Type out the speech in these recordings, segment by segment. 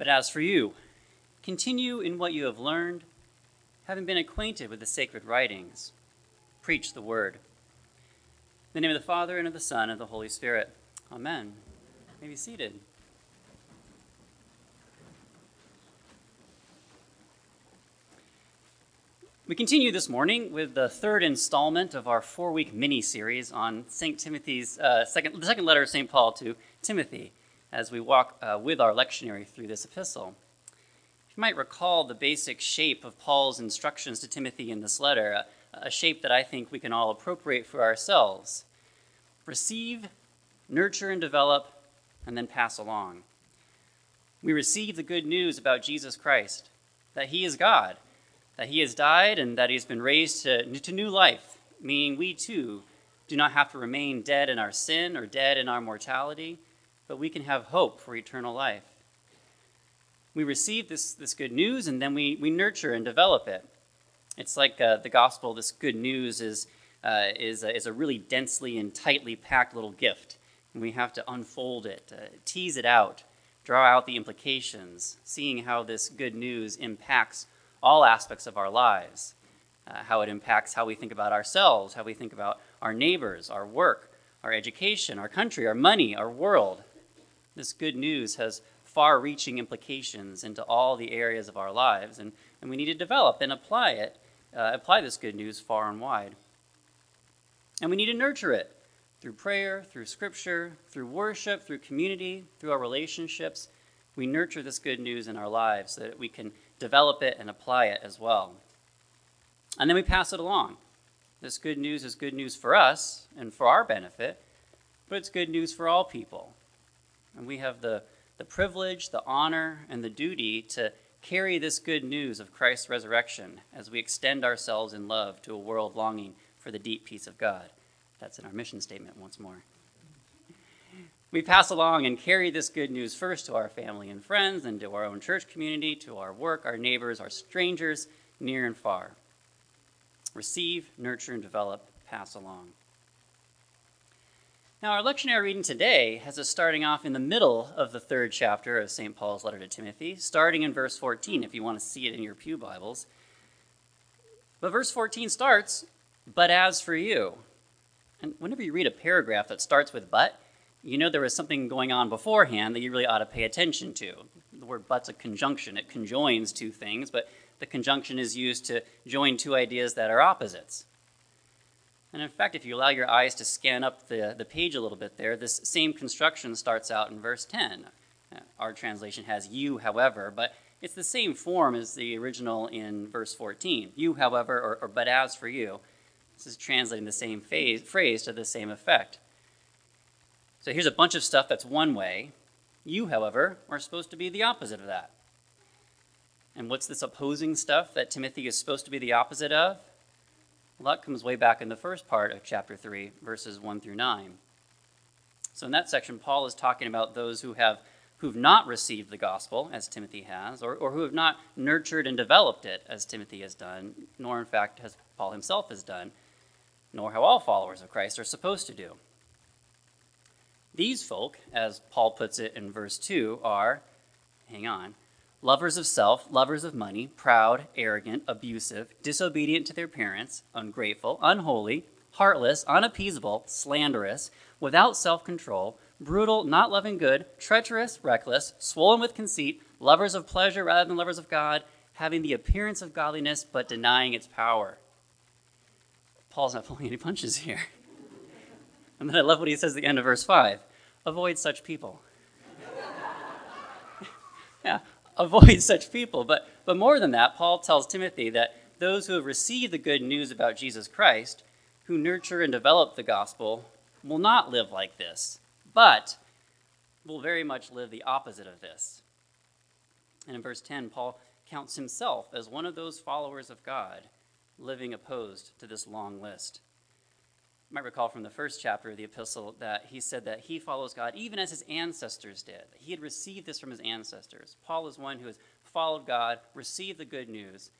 But as for you, continue in what you have learned, having been acquainted with the sacred writings. Preach the word. In the name of the Father, and of the Son, and of the Holy Spirit. Amen. You may be seated. We continue this morning with the third installment of our four week mini series on St. Timothy's uh, second, the second letter of St. Paul to Timothy as we walk uh, with our lectionary through this epistle. You might recall the basic shape of Paul's instructions to Timothy in this letter, a, a shape that I think we can all appropriate for ourselves. Receive, nurture, and develop, and then pass along. We receive the good news about Jesus Christ, that he is God that he has died and that he has been raised to, to new life, meaning we too do not have to remain dead in our sin or dead in our mortality, but we can have hope for eternal life. We receive this, this good news and then we, we nurture and develop it. It's like uh, the gospel, this good news is, uh, is, a, is a really densely and tightly packed little gift. And we have to unfold it, uh, tease it out, draw out the implications, seeing how this good news impacts all aspects of our lives, uh, how it impacts how we think about ourselves, how we think about our neighbors, our work, our education, our country, our money, our world. This good news has far reaching implications into all the areas of our lives, and, and we need to develop and apply it, uh, apply this good news far and wide. And we need to nurture it through prayer, through scripture, through worship, through community, through our relationships. We nurture this good news in our lives so that we can develop it and apply it as well. And then we pass it along. This good news is good news for us and for our benefit, but it's good news for all people. And we have the, the privilege, the honor, and the duty to carry this good news of Christ's resurrection as we extend ourselves in love to a world longing for the deep peace of God. That's in our mission statement once more. We pass along and carry this good news first to our family and friends, and to our own church community, to our work, our neighbors, our strangers, near and far. Receive, nurture, and develop, pass along. Now, our lectionary reading today has us starting off in the middle of the third chapter of St. Paul's letter to Timothy, starting in verse 14, if you want to see it in your Pew Bibles. But verse 14 starts, But as for you. And whenever you read a paragraph that starts with but, you know there was something going on beforehand that you really ought to pay attention to. The word but's a conjunction, it conjoins two things, but the conjunction is used to join two ideas that are opposites. And in fact, if you allow your eyes to scan up the, the page a little bit there, this same construction starts out in verse 10. Uh, our translation has you, however, but it's the same form as the original in verse 14. You, however, or, or but as for you. This is translating the same phase, phrase to the same effect. So here's a bunch of stuff that's one way. You, however, are supposed to be the opposite of that. And what's this opposing stuff that Timothy is supposed to be the opposite of? That comes way back in the first part of chapter 3, verses 1 through 9. So in that section, Paul is talking about those who have who've not received the gospel, as Timothy has, or, or who have not nurtured and developed it, as Timothy has done, nor in fact as Paul himself has done, nor how all followers of Christ are supposed to do. These folk, as Paul puts it in verse 2, are, hang on, lovers of self, lovers of money, proud, arrogant, abusive, disobedient to their parents, ungrateful, unholy, heartless, unappeasable, slanderous, without self control, brutal, not loving good, treacherous, reckless, swollen with conceit, lovers of pleasure rather than lovers of God, having the appearance of godliness but denying its power. Paul's not pulling any punches here. And then I love what he says at the end of verse 5 avoid such people. yeah, avoid such people. But, but more than that, Paul tells Timothy that those who have received the good news about Jesus Christ, who nurture and develop the gospel, will not live like this, but will very much live the opposite of this. And in verse 10, Paul counts himself as one of those followers of God living opposed to this long list might recall from the first chapter of the epistle that he said that he follows God even as his ancestors did. He had received this from his ancestors. Paul is one who has followed God, received the good news,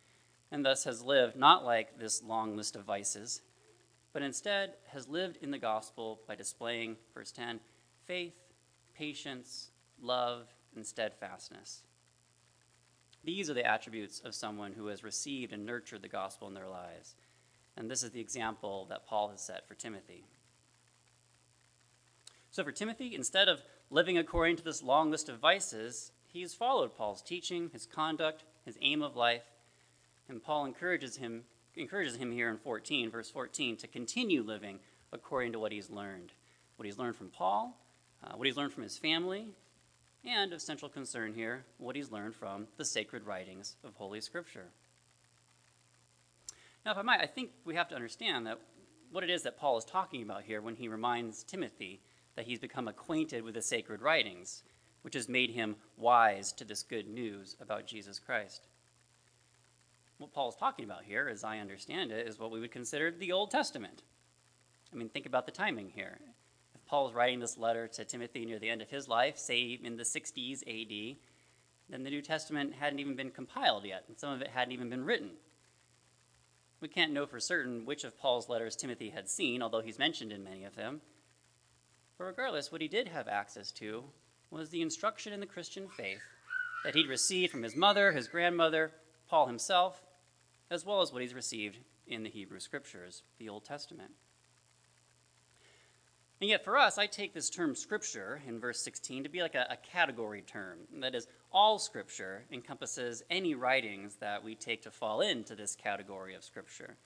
and thus has lived not like this long list of vices, but instead has lived in the gospel by displaying, verse 10, faith, patience, love, and steadfastness. These are the attributes of someone who has received and nurtured the gospel in their lives. And this is the example that Paul has set for Timothy. So, for Timothy, instead of living according to this long list of vices, he's followed Paul's teaching, his conduct, his aim of life, and Paul encourages him, encourages him here in 14, verse 14, to continue living according to what he's learned. What he's learned from Paul, uh, what he's learned from his family, and of central concern here, what he's learned from the sacred writings of Holy Scripture. Now, if I might, I think we have to understand that what it is that Paul is talking about here when he reminds Timothy that he's become acquainted with the sacred writings, which has made him wise to this good news about Jesus Christ. What Paul is talking about here, as I understand it, is what we would consider the Old Testament. I mean, think about the timing here. If Paul is writing this letter to Timothy near the end of his life, say in the 60s AD, then the New Testament hadn't even been compiled yet, and some of it hadn't even been written. We can't know for certain which of Paul's letters Timothy had seen, although he's mentioned in many of them. But regardless, what he did have access to was the instruction in the Christian faith that he'd received from his mother, his grandmother, Paul himself, as well as what he's received in the Hebrew Scriptures, the Old Testament. And yet, for us, I take this term Scripture in verse 16 to be like a, a, category term. That is, all Scripture encompasses any writings that we take to fall into this category of Scripture.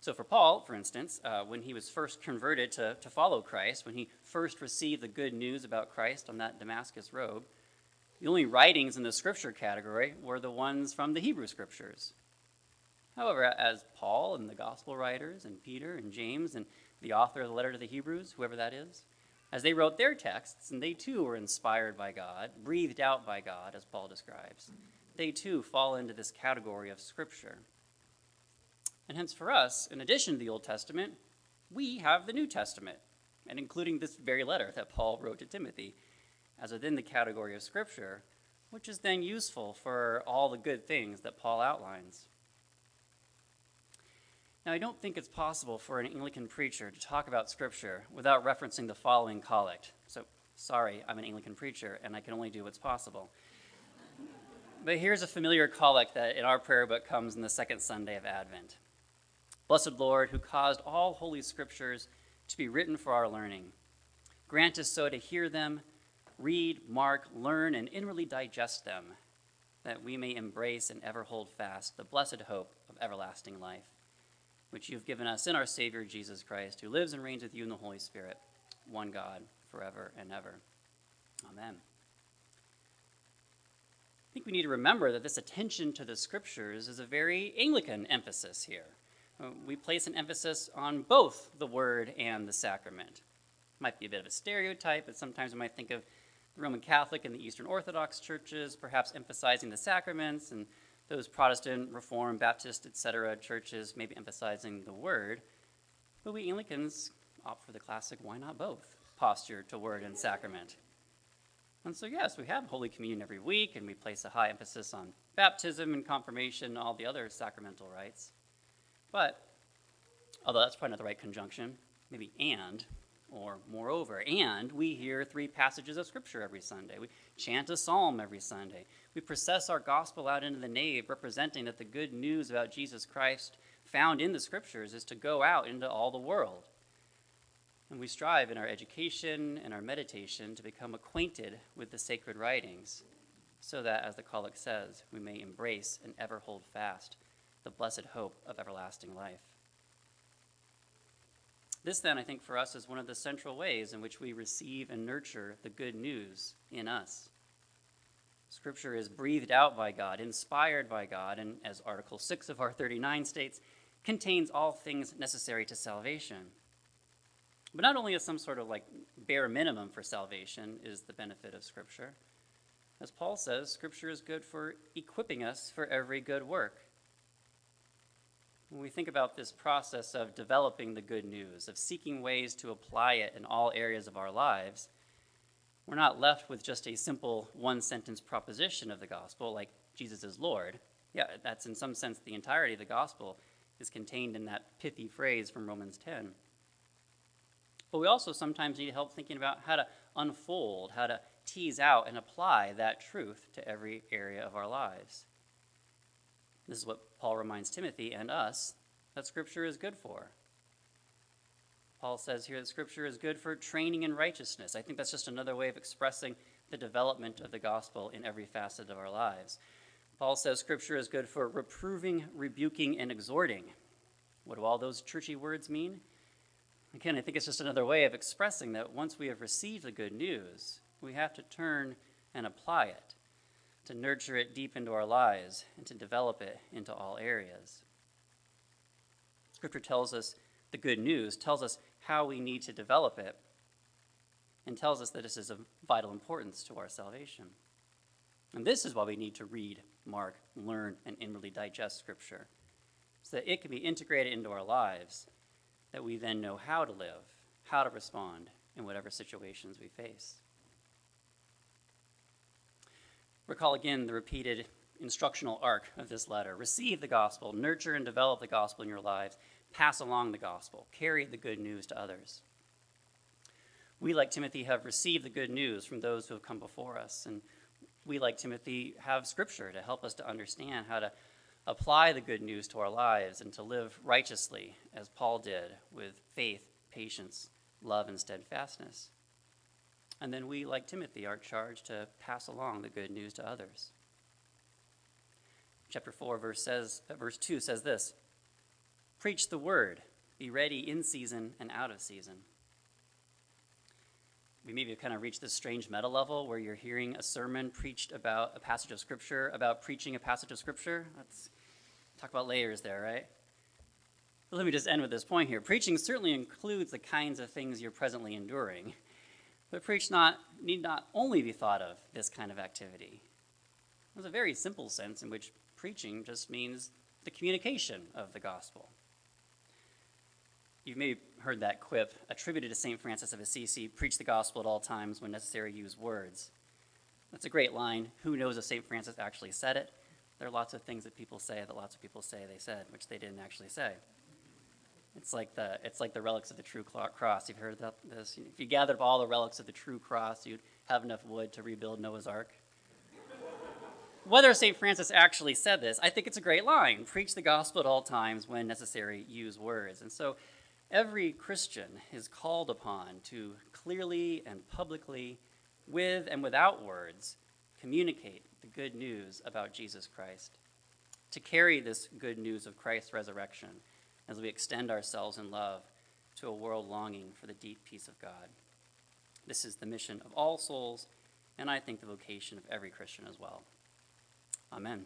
So, for Paul, for instance, uh, when he was first converted to, to follow Christ, when he first received the good news about Christ on that Damascus road, the only writings in the scripture category were the ones from the Hebrew scriptures. However, as Paul and the gospel writers, and Peter and James, and the author of the letter to the Hebrews, whoever that is, as they wrote their texts, and they too were inspired by God, breathed out by God, as Paul describes, they too fall into this category of scripture. And hence, for us, in addition to the Old Testament, we have the New Testament, and including this very letter that Paul wrote to Timothy, as within the category of Scripture, which is then useful for all the good things that Paul outlines. Now, I don't think it's possible for an Anglican preacher to talk about Scripture without referencing the following collect. So, sorry, I'm an Anglican preacher, and I can only do what's possible. But here's a familiar collect that in our prayer book comes in the second Sunday of Advent. Blessed Lord, who caused all holy scriptures to be written for our learning, grant us so to hear them, read, mark, learn, and inwardly digest them, that we may embrace and ever hold fast the blessed hope of everlasting life, which you have given us in our Savior Jesus Christ, who lives and reigns with you in the Holy Spirit, one God, forever and ever. Amen. I think we need to remember that this attention to the scriptures is a very Anglican emphasis here. We place an emphasis on both the word and the sacrament. Might be a bit of a stereotype, but sometimes we might think of the Roman Catholic and the Eastern Orthodox churches perhaps emphasizing the sacraments, and those Protestant, Reformed, Baptist, etc. churches maybe emphasizing the word. But we Anglicans opt for the classic why not both posture to word and sacrament. And so, yes, we have Holy Communion every week, and we place a high emphasis on baptism and confirmation, and all the other sacramental rites. But, although that's probably not the right conjunction, maybe and, or moreover, and we hear three passages of Scripture every Sunday. We chant a psalm every Sunday. We process our gospel out into the nave, representing that the good news about Jesus Christ found in the Scriptures is to go out into all the world. And we strive in our education and our meditation to become acquainted with the sacred writings, so that, as the collect says, we may embrace and ever hold fast the blessed hope of everlasting life. This, then, I think for us is one of the central ways in which we receive and nurture the good news in us. Scripture is breathed out by God, inspired by God, and as Article 6 of our 39 states, contains all things necessary to salvation. But not only as some sort of like bare minimum for salvation is the benefit of Scripture. As Paul says, Scripture is good for equipping us for every good work. When we think about this process of developing the good news, of seeking ways to apply it in all areas of our lives, we're not left with just a simple one sentence proposition of the gospel, like Jesus is Lord. Yeah, that's in some sense the entirety of the gospel is contained in that pithy phrase from Romans 10. But we also sometimes need help thinking about how to unfold, how to tease out and apply that truth to every area of our lives. This is what Paul reminds Timothy and us that Scripture is good for. Paul says here that Scripture is good for training in righteousness. I think that's just another way of expressing the development of the gospel in every facet of our lives. Paul says Scripture is good for reproving, rebuking, and exhorting. What do all those churchy words mean? Again, I think it's just another way of expressing that once we have received the good news, we have to turn and apply it, to nurture it deep into our lives, and to develop it into all areas. Scripture tells us the good news, tells us how we need to develop it, and tells us that this is of vital importance to our salvation. And this is why we need to read, mark, learn, and inwardly digest Scripture, so that it can be integrated into our lives, that we then know how to live, how to respond in whatever situations we face. Recall again the repeated instructional arc of this letter. Receive the gospel, nurture and develop the gospel in your lives, pass along the gospel, carry the good news to others. We, like Timothy, have received the good news from those who have come before us, and we, like Timothy, have scripture to help us to understand how to apply the good news to our lives and to live righteously, as Paul did, with faith, patience, love, and steadfastness. And then we, like Timothy, are charged to pass along the good news to others. Chapter 4, verse, says, uh, verse 2 says this Preach the word, be ready in season and out of season. We maybe kind of reached this strange meta level where you're hearing a sermon preached about a passage of Scripture, about preaching a passage of Scripture. Let's talk about layers there, right? But let me just end with this point here. Preaching certainly includes the kinds of things you're presently enduring, but preach not need not only be thought of this kind of activity. There's a very simple sense in which preaching just means the communication of the gospel. You've maybe heard that quip attributed to St. Francis of Assisi preach the gospel at all times when necessary, use words. That's a great line. Who knows if St. Francis actually said it? There are lots of things that people say that lots of people say they said, which they didn't actually say. It's like the, it's like the relics of the true cross. You've heard about this? If you gathered up all the relics of the true cross, you'd have enough wood to rebuild Noah's Ark. Whether St. Francis actually said this, I think it's a great line. Preach the gospel at all times when necessary, use words. And so Every Christian is called upon to clearly and publicly, with and without words, communicate the good news about Jesus Christ, to carry this good news of Christ's resurrection as we extend ourselves in love to a world longing for the deep peace of God. This is the mission of all souls, and I think the vocation of every Christian as well. Amen.